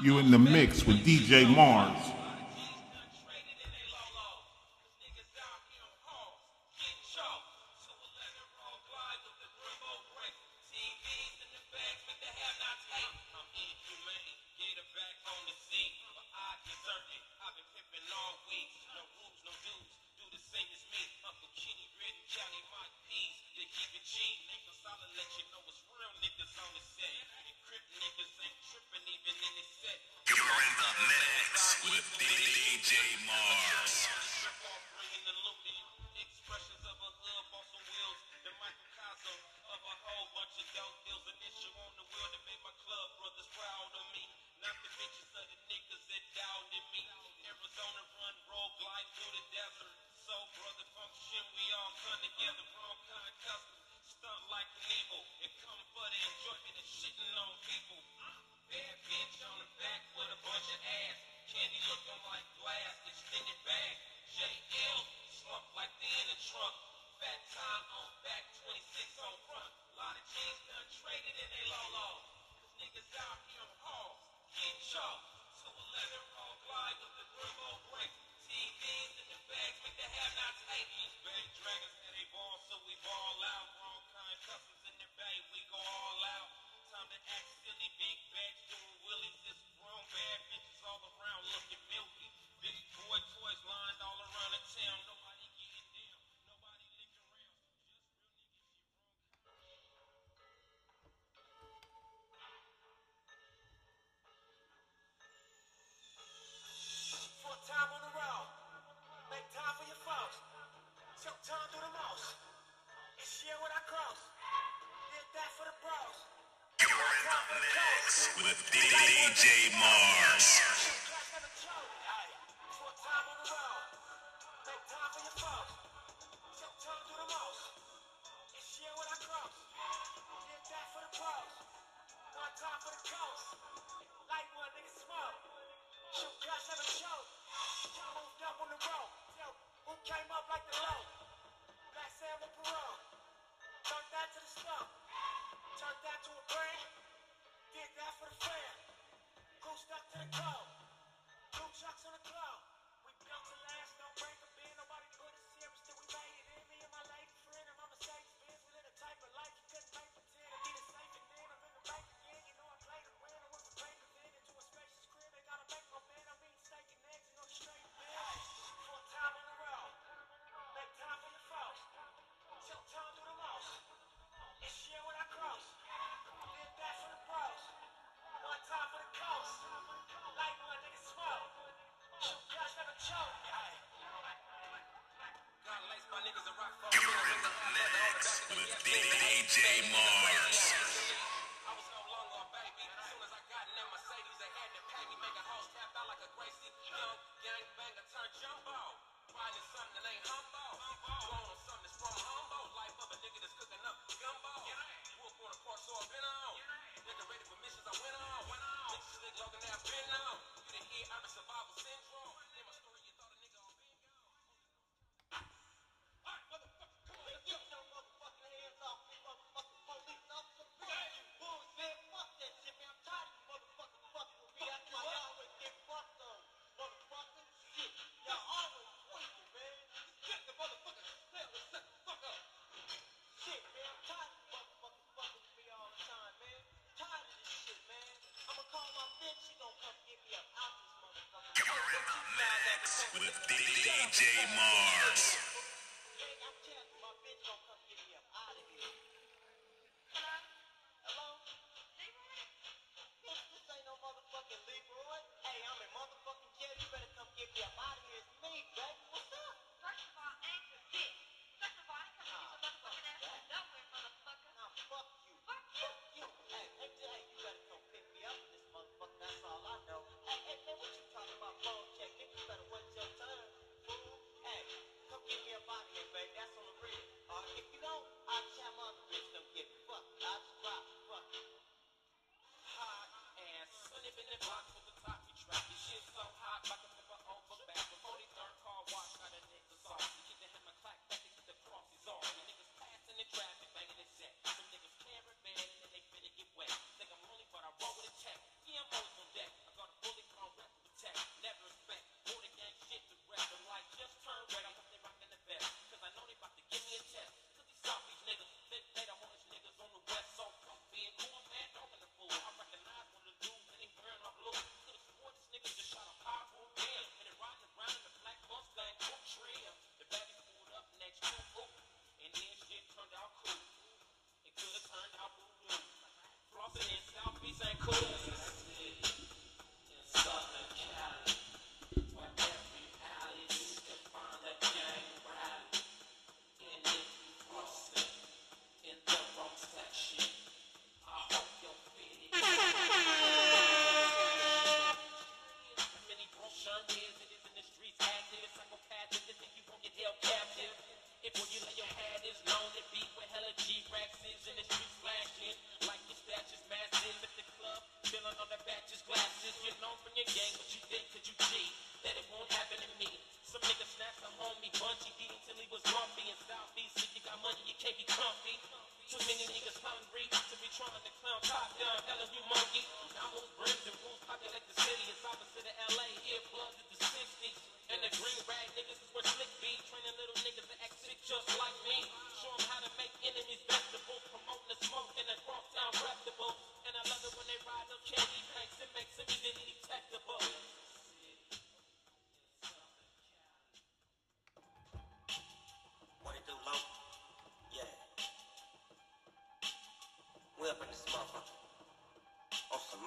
You in the mix with DJ Mars. With DJ Mars. With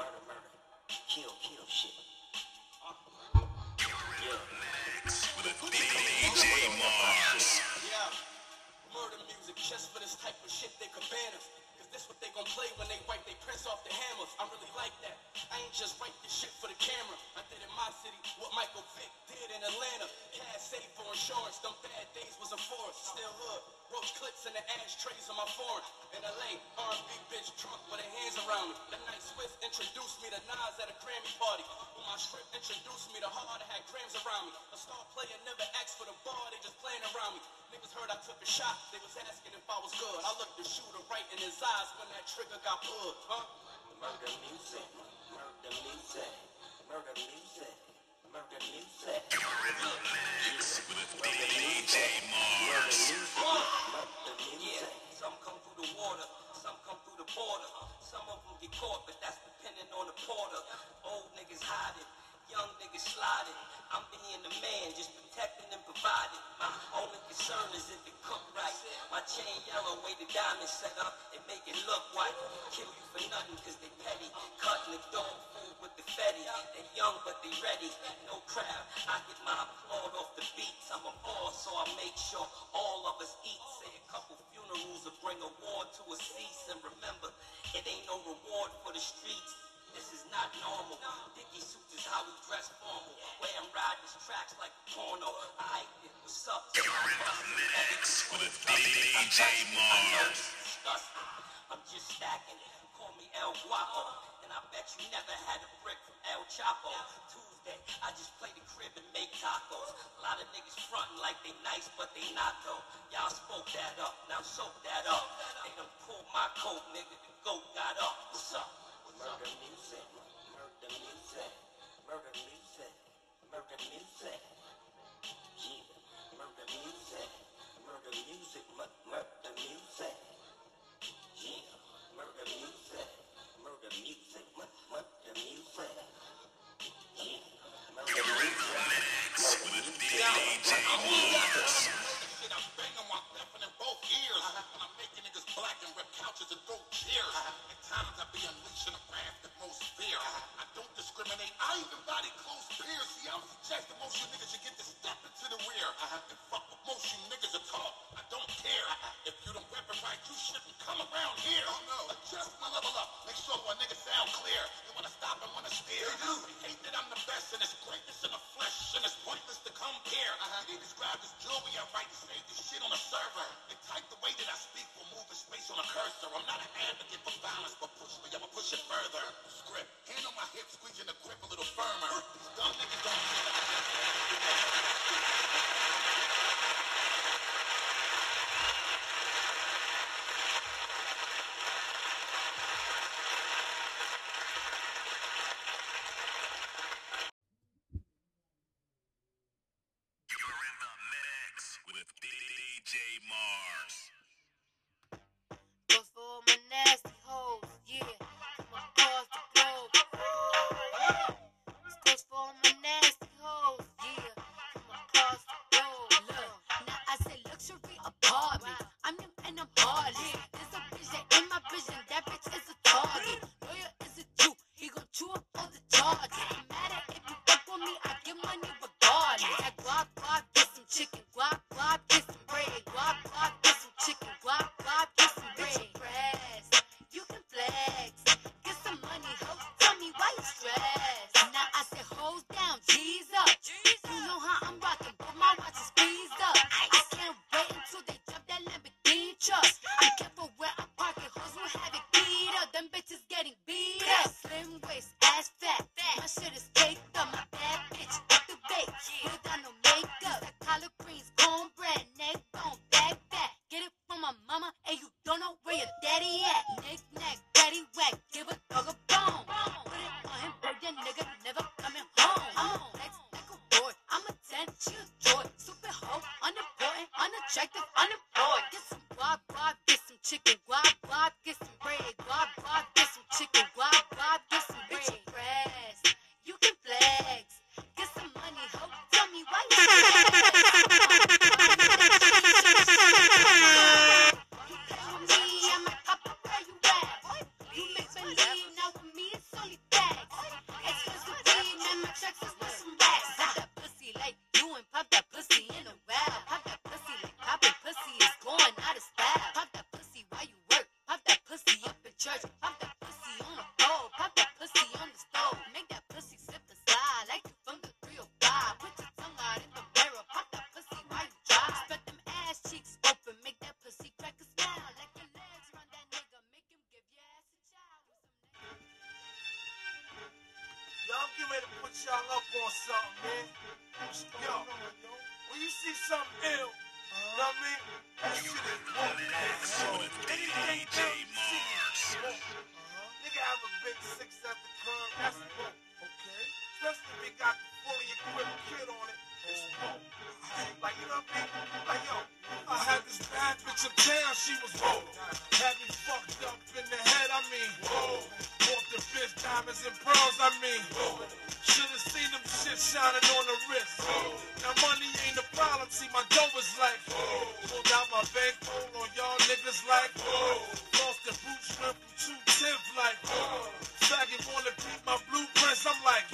murder, murder. Kill, kill shit. Yeah. With a DJ Mars. Just for this type of shit they cabanas. Cause this what they gon' play when they wipe they prints off the hammers. I'm really like that. I ain't just write this shit for the camera. I did in my city what Michael Vick did in Atlanta. Cash safe for insurance. Them bad days was a force. Still hood. Roach clips in the ashtrays on my foreign. In LA, R&B bitch drunk with her hands around me. The night Swift introduced me to Nas at a Grammy party. When my strip introduced me to Hard, I had grams around me. A star player never asked for the bar, they just playing around me. Niggas heard I took a shot, they was asking if I was good. I looked the shooter right in his eyes when that trigger got pulled, huh? Murder music. Murder music. Murder music. Murder music. With DJ Mars. Some come through the water, some come through the border. Some of them get caught, but that's depending on the porter. Old niggas hiding, young niggas sliding. I'm being the man, just protecting and providing. My only concern is if it cook right. My chain yellow, way the diamond set up, and make it look white. Kill you for nothing, cause they petty. Cutting the dog food with the fetty. They young, but they ready. No crowd, I get my applaud off the beats. I'm a boss, so I make sure all of us eat. Say a couple funerals will bring a war to a cease. And remember, it ain't no reward for the streets. This is not normal. Dickie suits is how we dress formal. Way I'm riding these tracks like porno. I what's up? With DJ Mars. I'm just stacking. Call me El Guapo. And I bet you never had a brick from El Chapo. Tuesday, I just play the crib and make tacos. A lot of niggas frontin' like they nice, but they not though. Y'all spoke that up, now soak that up. They done pulled my coat, nigga. The goat got up. What's up? Murder music, murder music, murder music, murder music. Yeah, murder music, murder music, murder music. Yeah, murder music, murder music, murder music. Yeah, murder music, With DJ. Couches and throw chairs. At times I be unleashing a wrath that most fear. I don't discriminate. I even body close peers. See, I'm suggesting most you niggas should get to step into the rear. And fuck what most you niggas are taught. I don't care. If you don't weapon right, you shouldn't come around here. Oh no. Adjust my level up. Make sure my niggas sound clear. You wanna stop and wanna steer. They do. You hate that I'm the best and it's greatness in the flesh. And it's pointless to compare. Uh-huh. They describe this jewelry I write to save this shit on a server. They type the way that I speak will move in space on a cursor. I'm not an advocate for violence, but push me, I'ma push it further. Script, hand on my hip, squeezing the grip a little firmer. These dumb niggas don't see I'm. There's a that in my vision. That bitch is a target. Ready to put y'all up on something, man. Yo, when you see something ill, you know what I mean? That shit is woke. Anything ill you see is woke. Nigga have a big six at the curb, that's woke. Okay. Especially if it got the fully equipped kid on it. Like, you know what I? Like, yo, I had this bad bitch uptown, she was woke. Had me fucked up in the head, I mean, whoa. Bought the bitch diamonds and pearls, I mean, whoa. Should've seen them shit shining on the wrist. Now money ain't a problem, see my dough is like, whoa. Pulled out my bankroll on y'all niggas like, whoa. Lost the boot strip from two tenth like, whoa. Faggot wanna beat my blueprints, I'm like.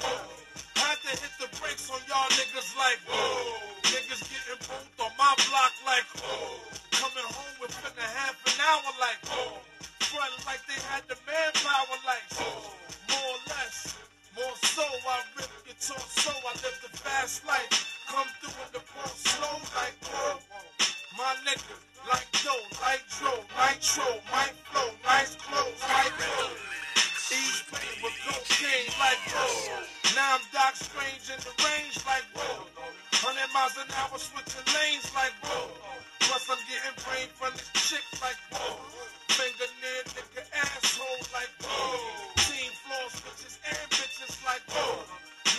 To hit the brakes on y'all niggas like, whoa. Niggas getting both on my block like, whoa. Coming home within a half an hour like, whoa. Front like they had the manpower like, whoa. More or less, more so, I rip guitar so I live the fast life. Come through in the ball slow like, whoa. My nigga, like dough, like dro, nitro, my flow, nice clothes, like whoa. East Bay with cocaine like whoa. Now I'm Doc Strange in the range like whoa. 100 miles an hour switching lanes like whoa. Plus I'm getting brain from this chick like whoa. Finger near nigga asshole like whoa. Team floor switches and bitches like whoa.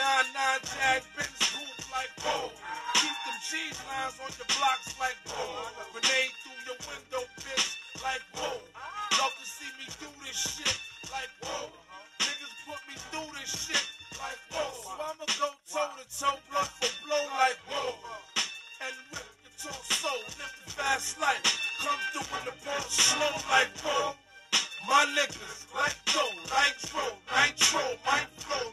Nine nine jag Benz coupe like whoa. Keep them cheese lines on your blocks like whoa. Grenade through your window, bitch, like whoa. Love to see me do this shit like whoa. Niggas put me through this shit like whoa. So I'ma go toe to toe, blood for blow like whoa. And rip your torso, live the fast life. Come through in the ball slow like whoa. My niggas like dough, nitro, nitro, my flow,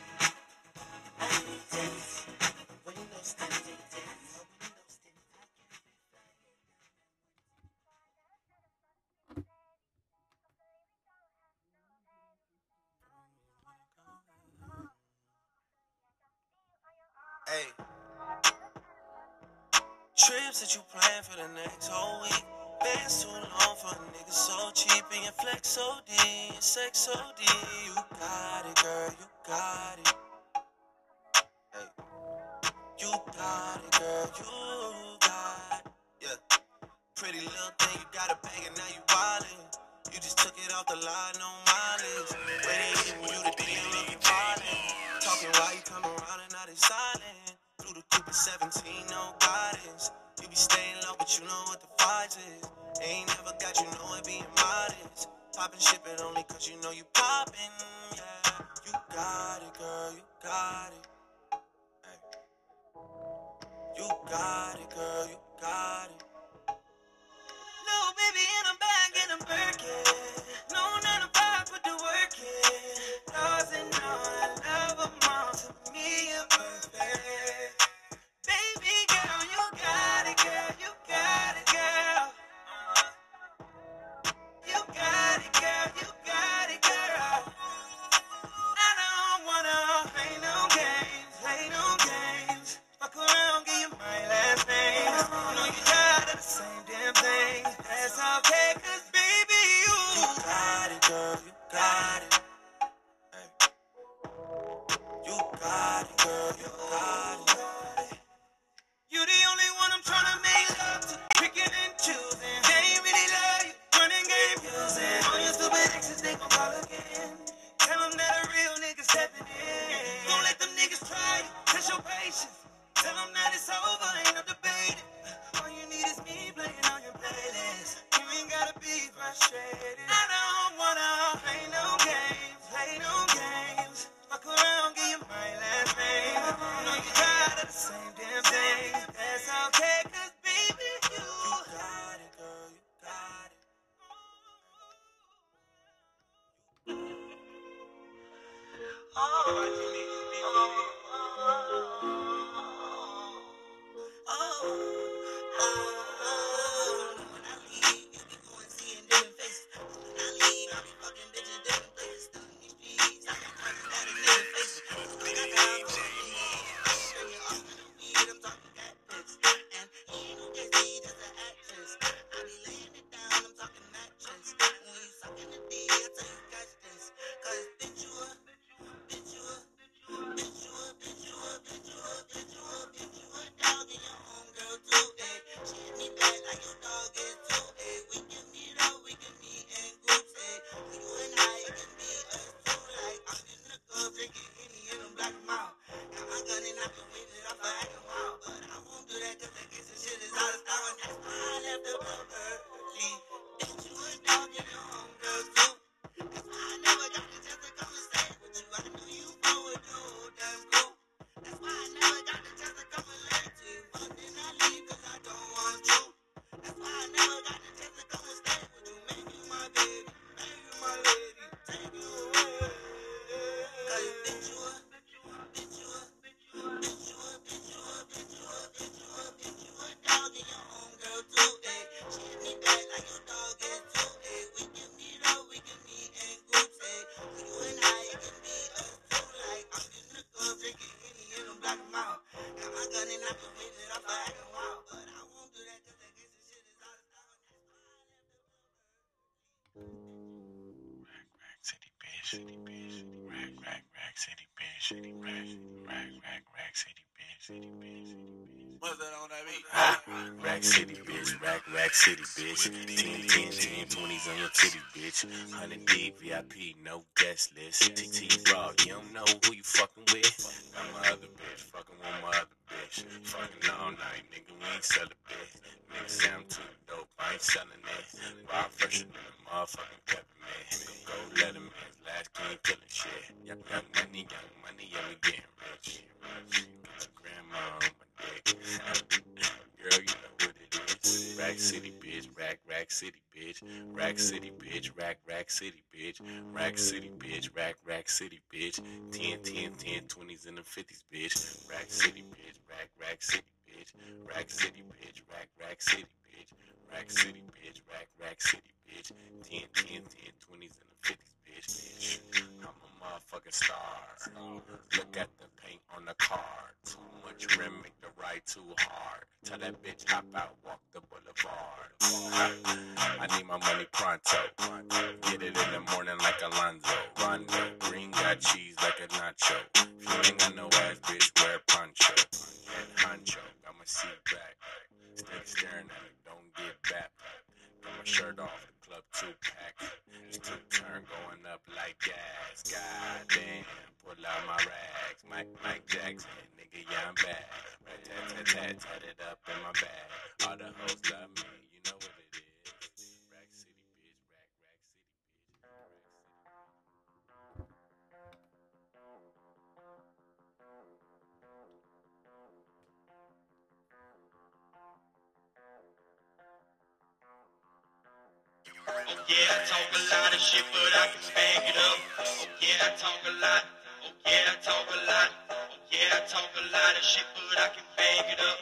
Hey. Trips that you plan for the next whole week. Bands too long for a nigga so cheap and your flex OD, sex OD. You got it, girl, you got it. You got it, girl, you got it. Yeah. Pretty little thing, you got a bag and now you wildin'. You just took it off the line, no mileage. Waiting you the DM looking violent. Talking while you come around and now they silent. Through the Cooper 17, no guidance. You be staying low, but you know what the fight is. Ain't never got you know it being modest. Poppin' shit, but only cause you know you poppin'. Yeah, you got it, girl, you got it. You got it, girl, you got it. Little baby in a bag and I'm Birkin. No nine to five, put the work in. And all, I love them all. To me, rack city, bitch. Rack, rack city, bitch. 10, 10, 10, 20s on your titty, bitch. 100 deep, VIP, no guest list. TT Raw, you don't know who you fucking with. Got my other bitch, fucking with my other bitch. Fucking all night, nigga, we ain't selling City, bitch. 10, 10, 10, mm. 20s in the 50s, bitch. Rack City, bitch. Rack, Rack City, bitch. Rack City, bitch. Rack, Rack City, bitch. Rack City, bitch. Rack, Rack City, bitch. 10, 10, 10, 20s and the 50s, bitch. I'm a motherfucking star. Look at the paint on the car. Too much rim, make the ride too hard. Tell that bitch hop out, walk the boulevard. I, need my money pronto. Get it in the morning like Alonzo. Rondo, green got cheese like a nacho. If you ain't got no ass, bitch, wear poncho. And honcho, I'ma back. Stay staring at me, don't get back. Put my shirt off, the club two pack. It's two turn going up like gas. Goddamn, pull out my rags. Mike, Mike Jackson, nigga, yeah, I'm back. Rat tat tat tat, tat it up in my bag. All the hoes love me, you know what it is. talk a lot of shit, but I can spank it up. Oh yeah, I talk a lot. Oh yeah, I talk a lot. Oh yeah, I talk a lot of shit, but I can bang it up.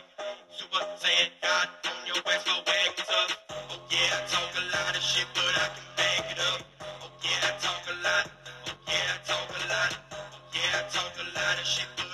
Super Saiyan God, on your ass, my wag is up. Oh yeah, I talk a lot of shit, but I can bang it up. Oh yeah, I talk a lot. Oh yeah, I talk a lot. Oh yeah, I talk a lot of shit, but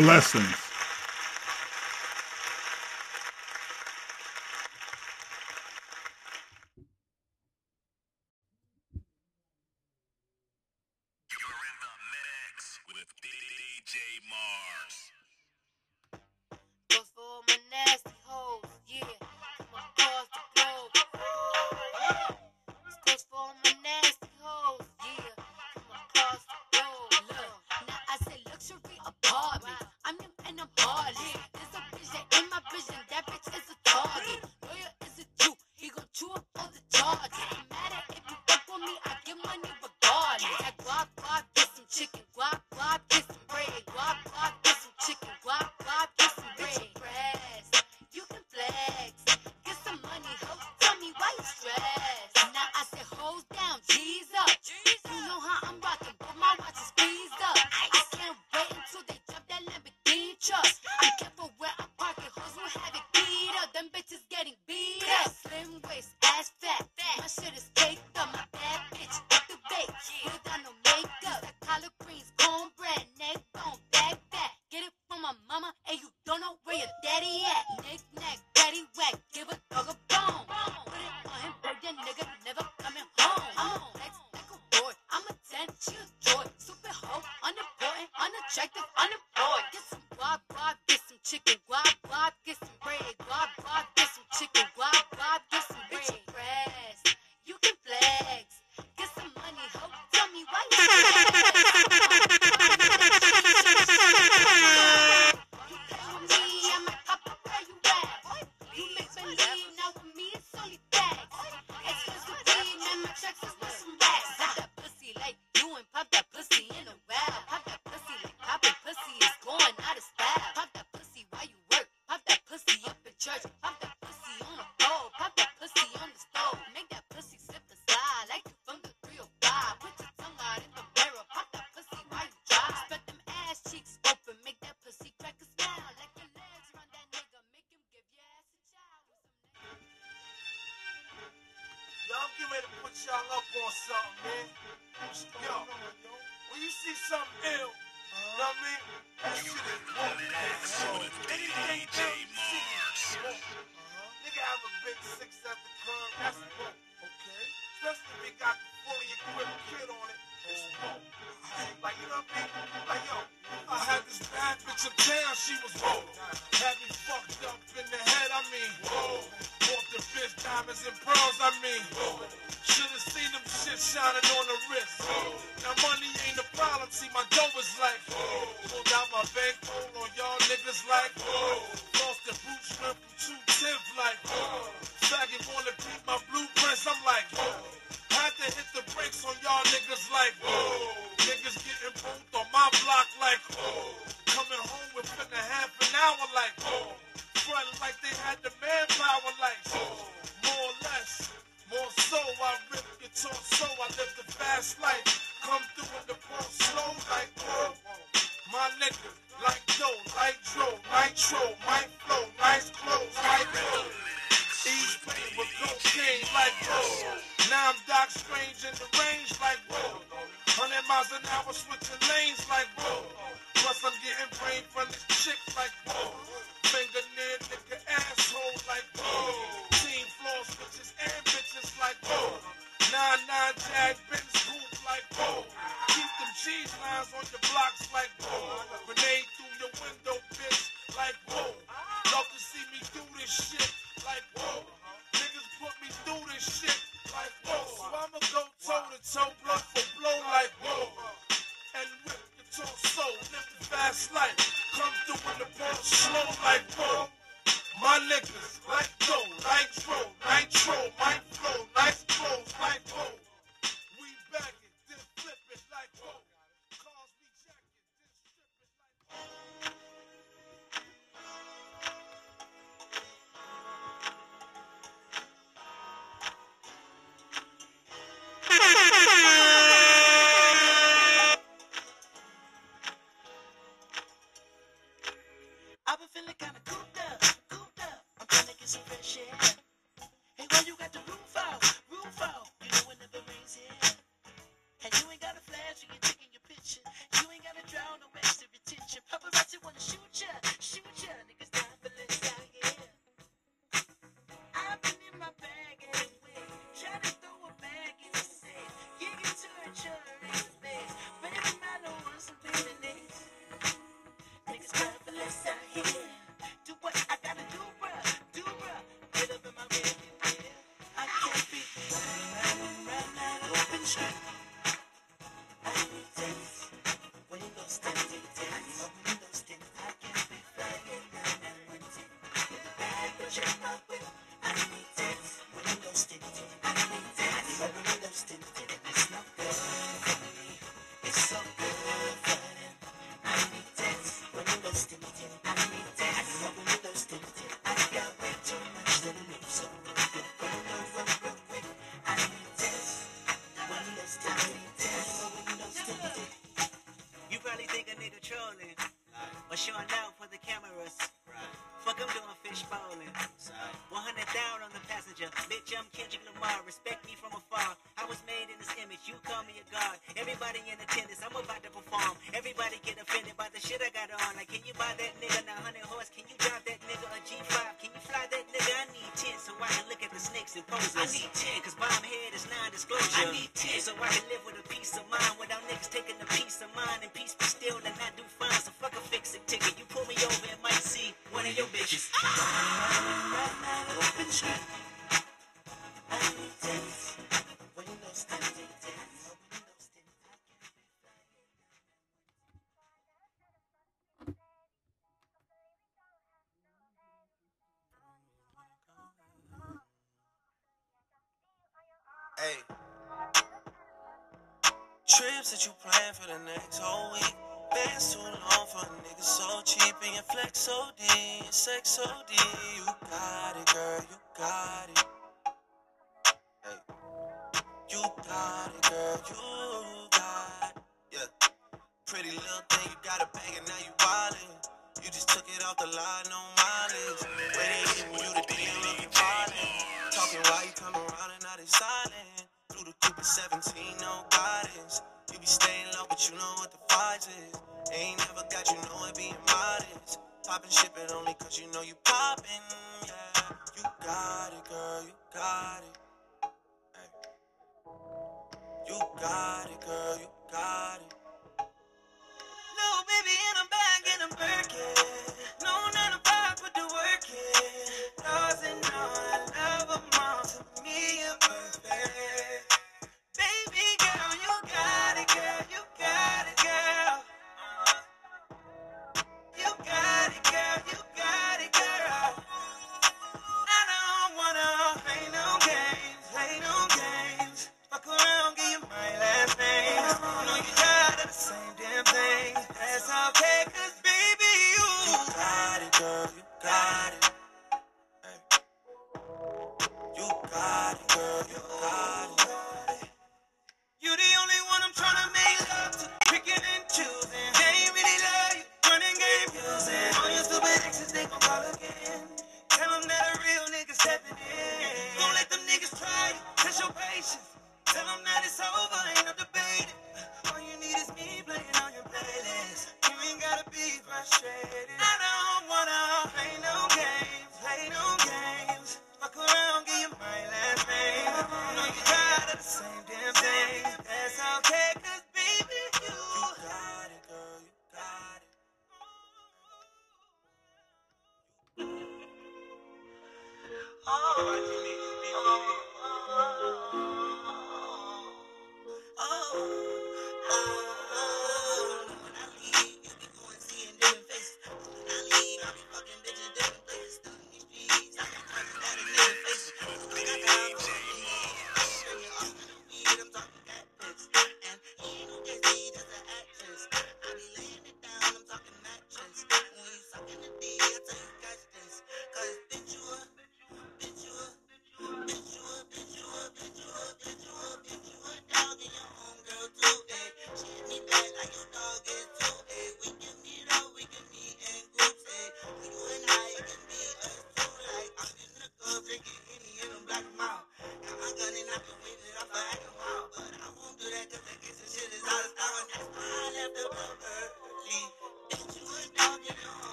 blessings. girls I mean. Should've seen them shit shining on the wrist. Now money ain't a problem, see my dough is like. Pulled out my bankroll on y'all niggas like. kind of Hey. Trips that you plan for the next whole week. Been too long for a nigga so cheap and your flex OD, your sex OD. You got it, girl, you got it. You got it, girl, you got it. Yeah. Pretty little thing, you got a bag and now you wildin'. You just took it off the line, no mileage. Waiting for you to be at the party? Talking while you come around and now they silent. 17, no guidance. You be staying low, but you know what the price is. Ain't never got you know it being modest. Popping shit, but only cause you know you poppin'. Yeah, you got it, girl, you got it. Hey. You got it, girl, you got it. Little baby in a bag and I'm working. No nine to five, but the work in. Doesn't.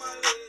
my leg.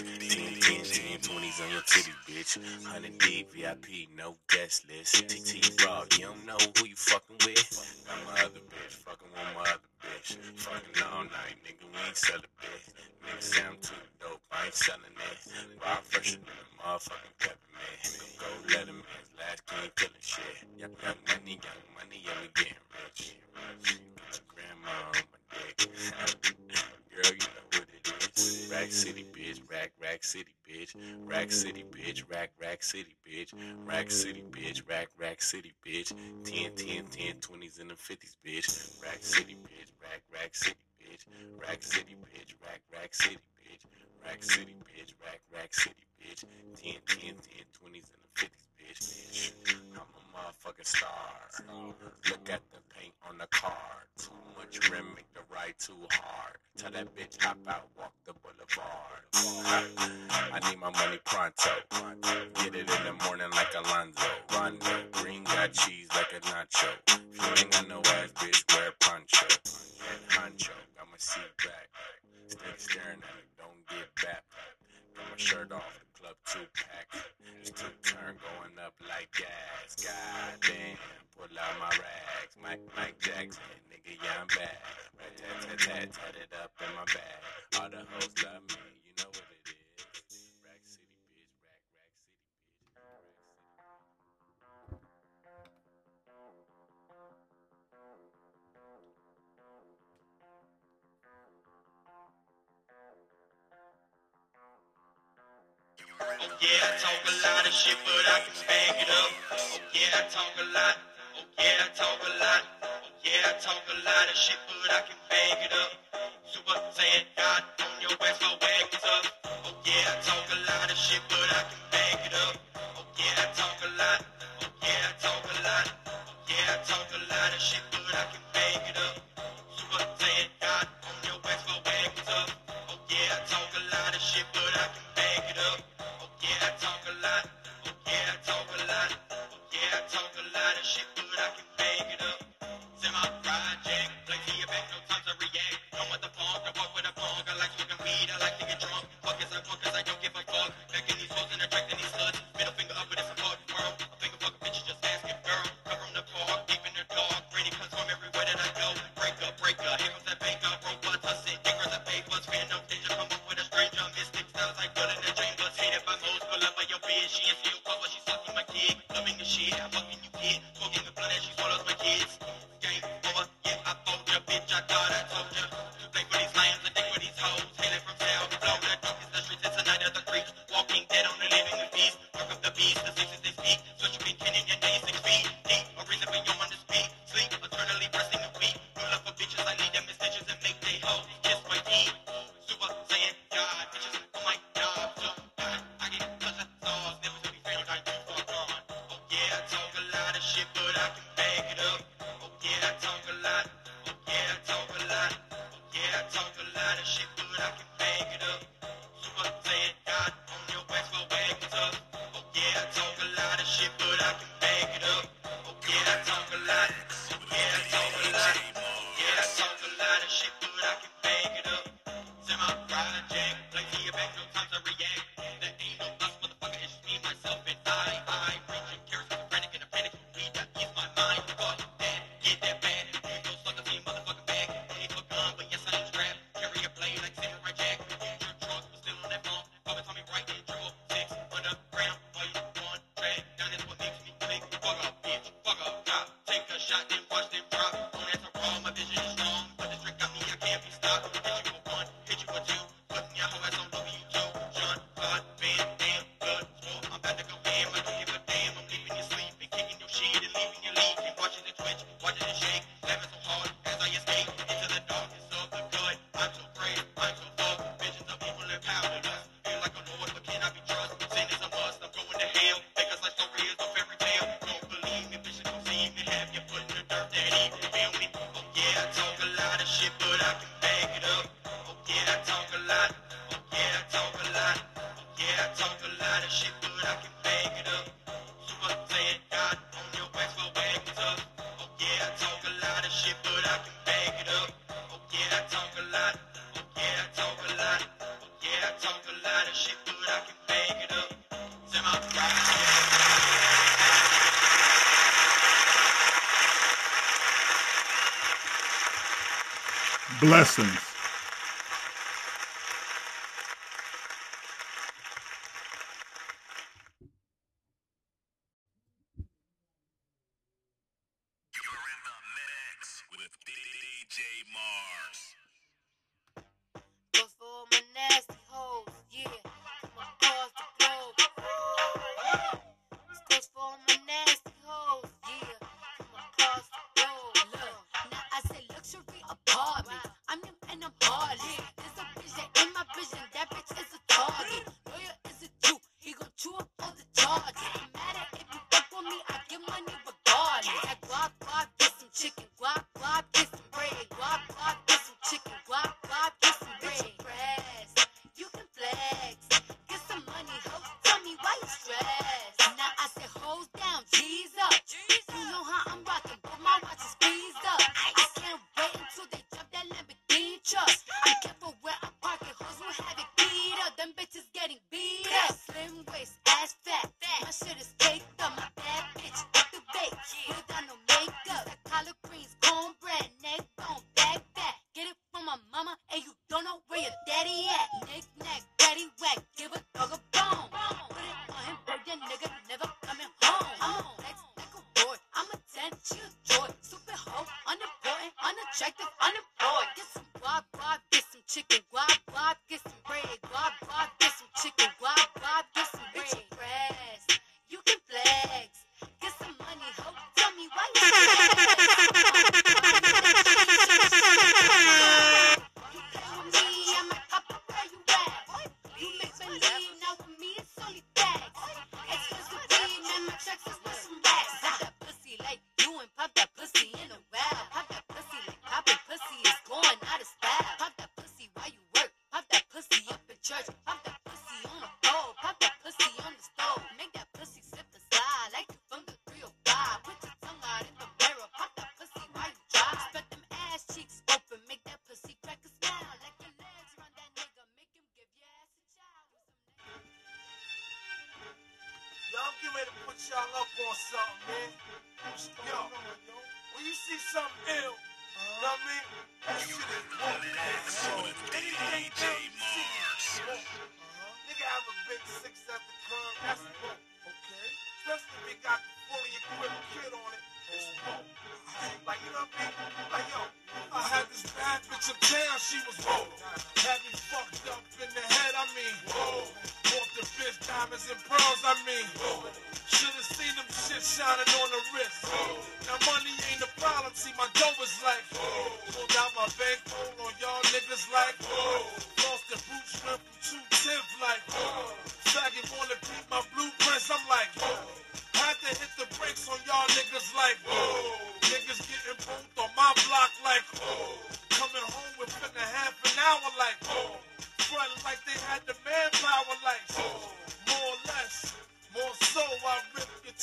bitch. 10 and 20s on your titty, bitch. 100 deep, VIP, no guest list. City, bitch. Rack City, bitch. Mm. Rack, Rack City, bitch. 10, 10, 10, mm. 20s and the 50s, bitch. Rack City, bitch. Rack, Rack City, bitch. Rack City, bitch. Rack, Rack City, bitch. Rack City, bitch. Rack, Rack City, bitch. 10, 10, 10, 20s and the 50s, bitch. I'm a motherfucking star. Look at the paint on the card too much rim, make the ride too hard. Tell that bitch hop out, walk the boulevard. I need my money pronto. Get it in the morning like Alonzo. Rondo, green got cheese like a nacho. If you ain't got no ass, bitch, wear poncho. And honcho, got my seat back. Stay staring at me. Blessings. Chicken.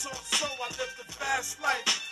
Torso, I live the fast life.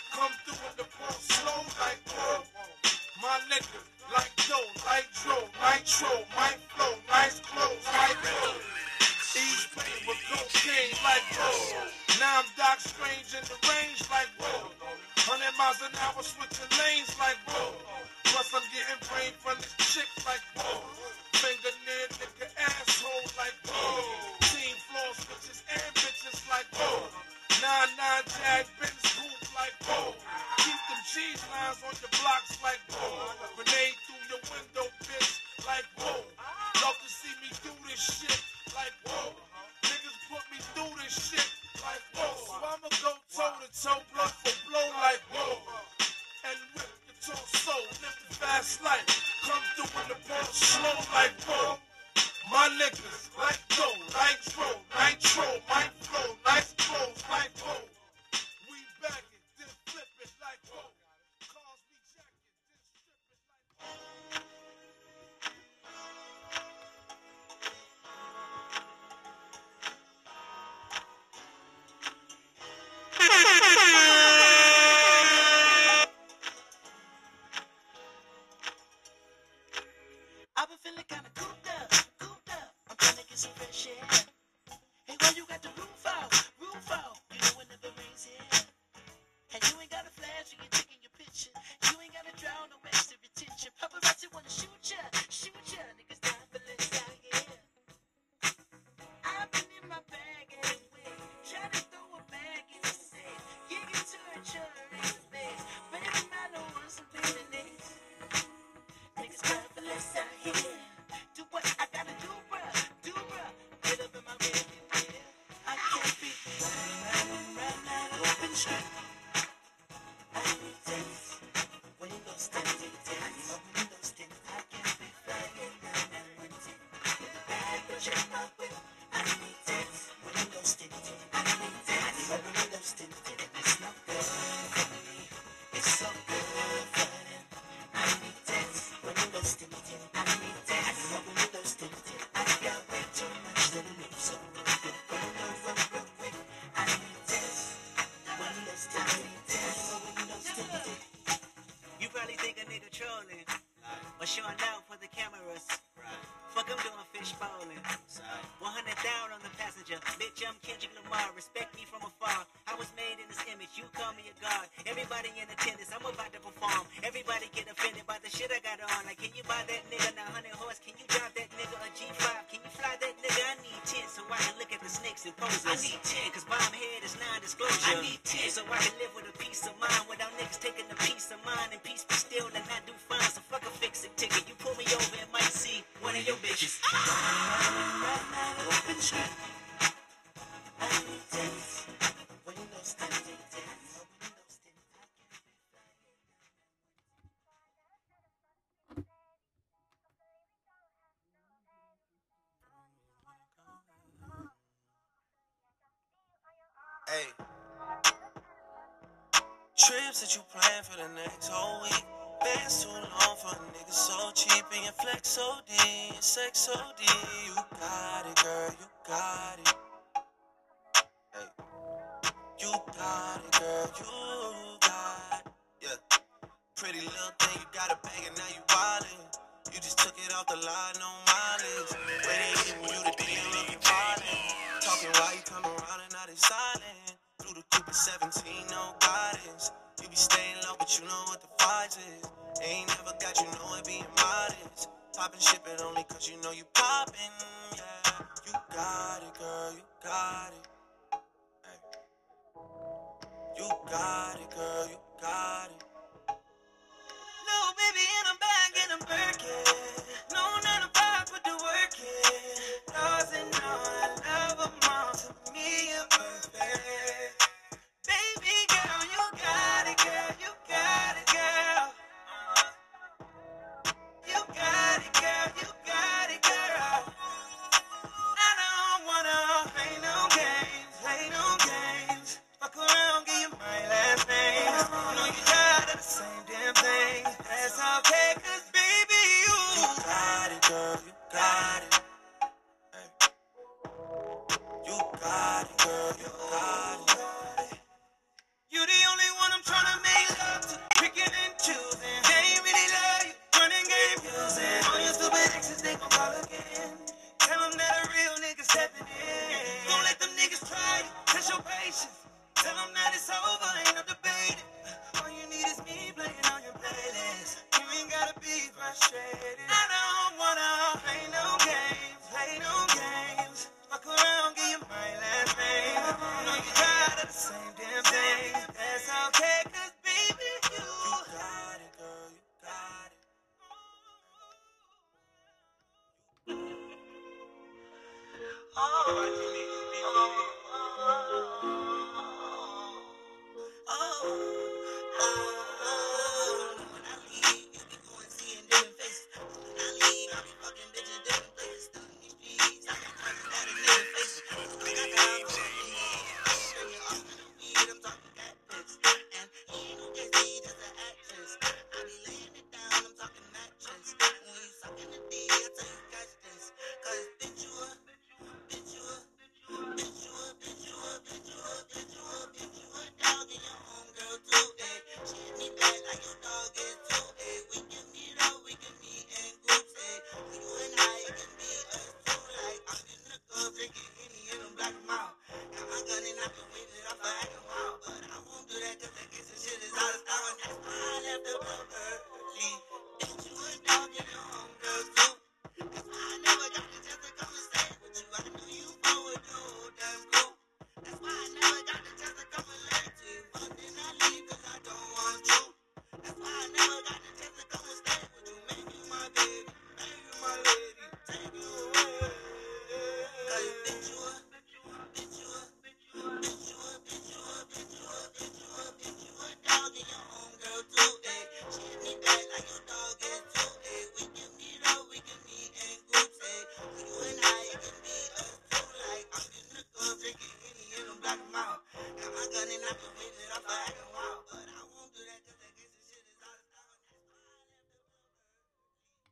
you got it, girl, you got it. Hey. You got it, girl, you got it. Yeah. Pretty little thing, you got a bag and now you wildin'. You just took it off the line, no mileage. Waiting for you the DM looking violent. Talking while you come around and now they silent. Through the Cooper 17, no guidance. You be staying low, but you know what the fight is. Ain't never got you know it being modest. Poppin', shippin' only cause you know you poppin'. Yeah, you got it, girl, you got it. Hey. You got it, girl, you got it. Little baby in a back, and a Birkin. No not a five, put the work in. Doesn't know I love a mom to me.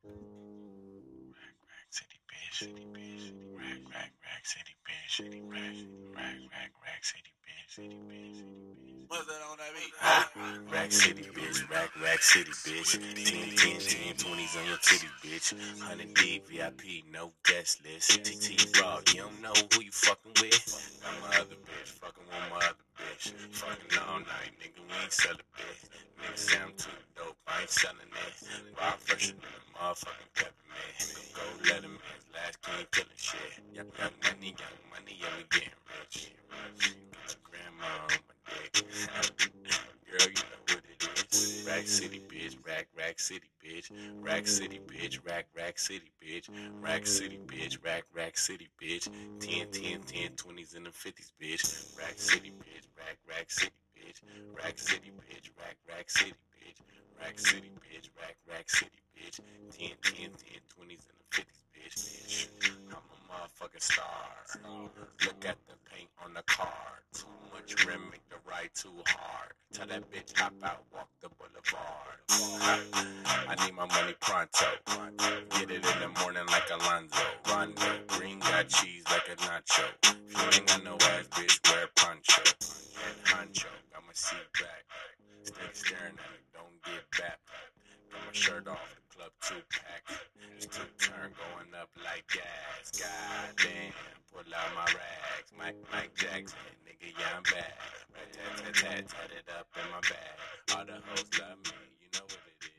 O que é Seripeixe, seripeixe, seripeixe. city bitch, city bitch, rack, rack, rack, city bitch, city bitch, city bitch. What's that on that beat? Rack city bitch, rack, rack city bitch. 10, 10, 10, 20s on your titty bitch. 100 D, VIP, no guest list. T-Raw, you don't know who you fucking with. I'm my other bitch, fucking with my other bitch. Fucking all night, nigga, we ain't selling bitch. Nigga, say I'm too dope, I ain't selling it. Rock fresher than a motherfucking peppermint. Go let him in, last king killing shit. Yep, yep, yep young money, yeah, we getting rich. Grandma on my dick. Girl, you know what it is. Rack City, bitch. Rack, Rack City, bitch. Rack City, bitch. Rack, Rack City, bitch. Rack City, bitch. Rack, Rack City, bitch. 10, 10, 10, 20s and the 50s, bitch. Rack City, bitch. Rack, Rack City, bitch. Rack City, bitch. Rack, Rack City, bitch. Rack City, bitch. Rack, Rack City, bitch. 10, 10, 10, 20s and the 50s, bitch. I'm a motherfucking star. Look at the paint on the car. Too much rim, make the ride too hard. Tell that bitch hop out, walk the boulevard. I need my money pronto. Get it in the morning like Alonzo. Rondo, green got cheese like a nacho. If you ain't got no ass, bitch, wear poncho. And honcho, got my seat back. Stay staring at it, don't get back. Got my shirt off, club two pack. It's two turn going up like gas. God damn, pull out my rags. Mike, Mike Jackson, nigga, yeah, I'm back. Rat tat tat tat, tat it up in my bag. All the hoes love me, you know what it is.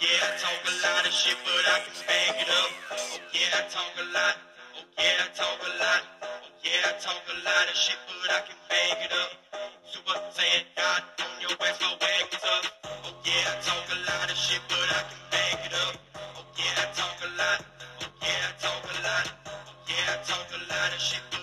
Yeah, I talk a lot of shit, but I can bag it up. Oh yeah, I talk a lot. Oh yeah, I talk a lot. Oh yeah, I talk a lot of shit, but I can bag it up. Super Saiyan God on your ass, my is up. Oh yeah, I talk a lot of shit, but I can it up. Oh yeah, I talk a lot. Yeah, I talk a lot. Yeah, I talk a lot of shit,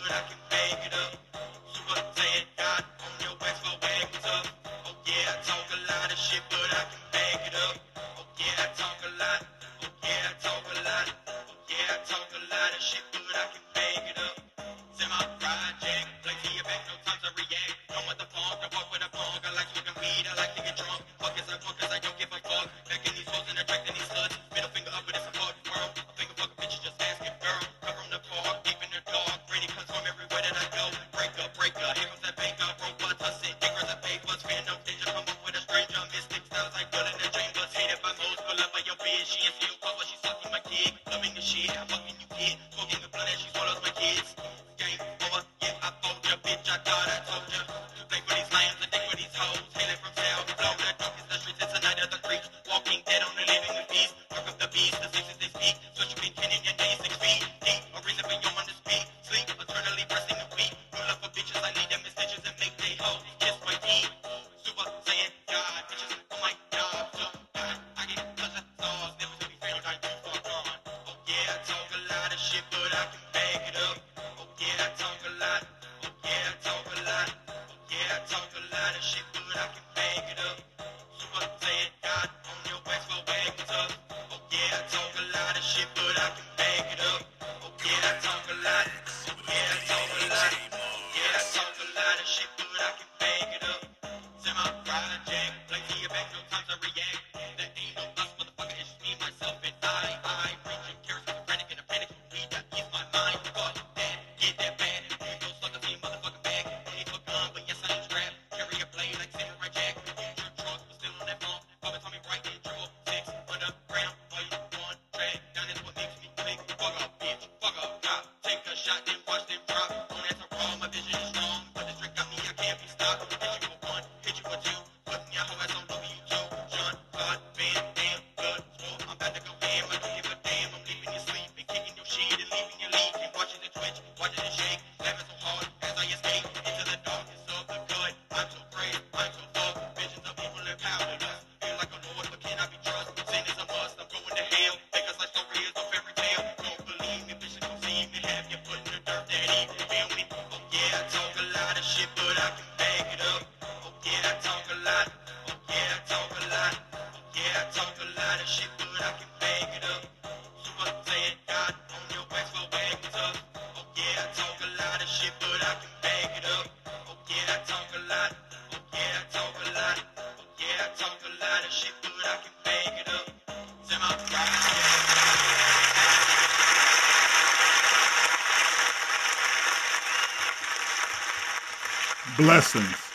Blessings.